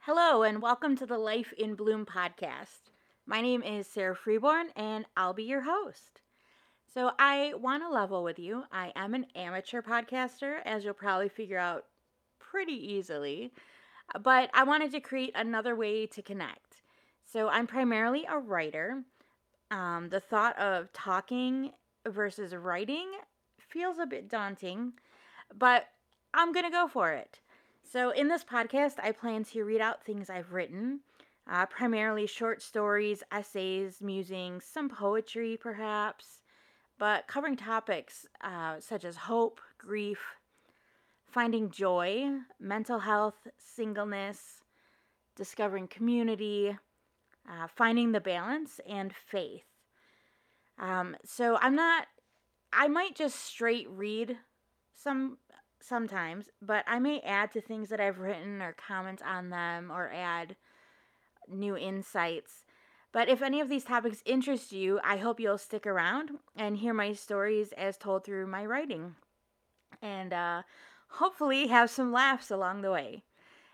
Hello, and welcome to the Life in Bloom podcast. My name is Sarah Freeborn, and I'll be your host. So, I want to level with you. I am an amateur podcaster, as you'll probably figure out pretty easily, but I wanted to create another way to connect. So, I'm primarily a writer. Um, the thought of talking versus writing feels a bit daunting, but I'm going to go for it. So, in this podcast, I plan to read out things I've written, uh, primarily short stories, essays, musings, some poetry perhaps, but covering topics uh, such as hope, grief, finding joy, mental health, singleness, discovering community, uh, finding the balance, and faith. Um, so, I'm not, I might just straight read some sometimes, but I may add to things that I've written or comment on them or add new insights. But if any of these topics interest you, I hope you'll stick around and hear my stories as told through my writing. And uh, hopefully have some laughs along the way.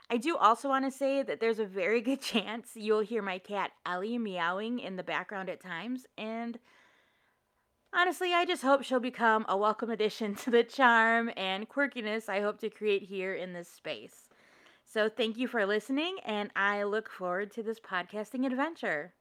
I do also want to say that there's a very good chance you'll hear my cat Ellie meowing in the background at times, and Honestly, I just hope she'll become a welcome addition to the charm and quirkiness I hope to create here in this space. So, thank you for listening, and I look forward to this podcasting adventure.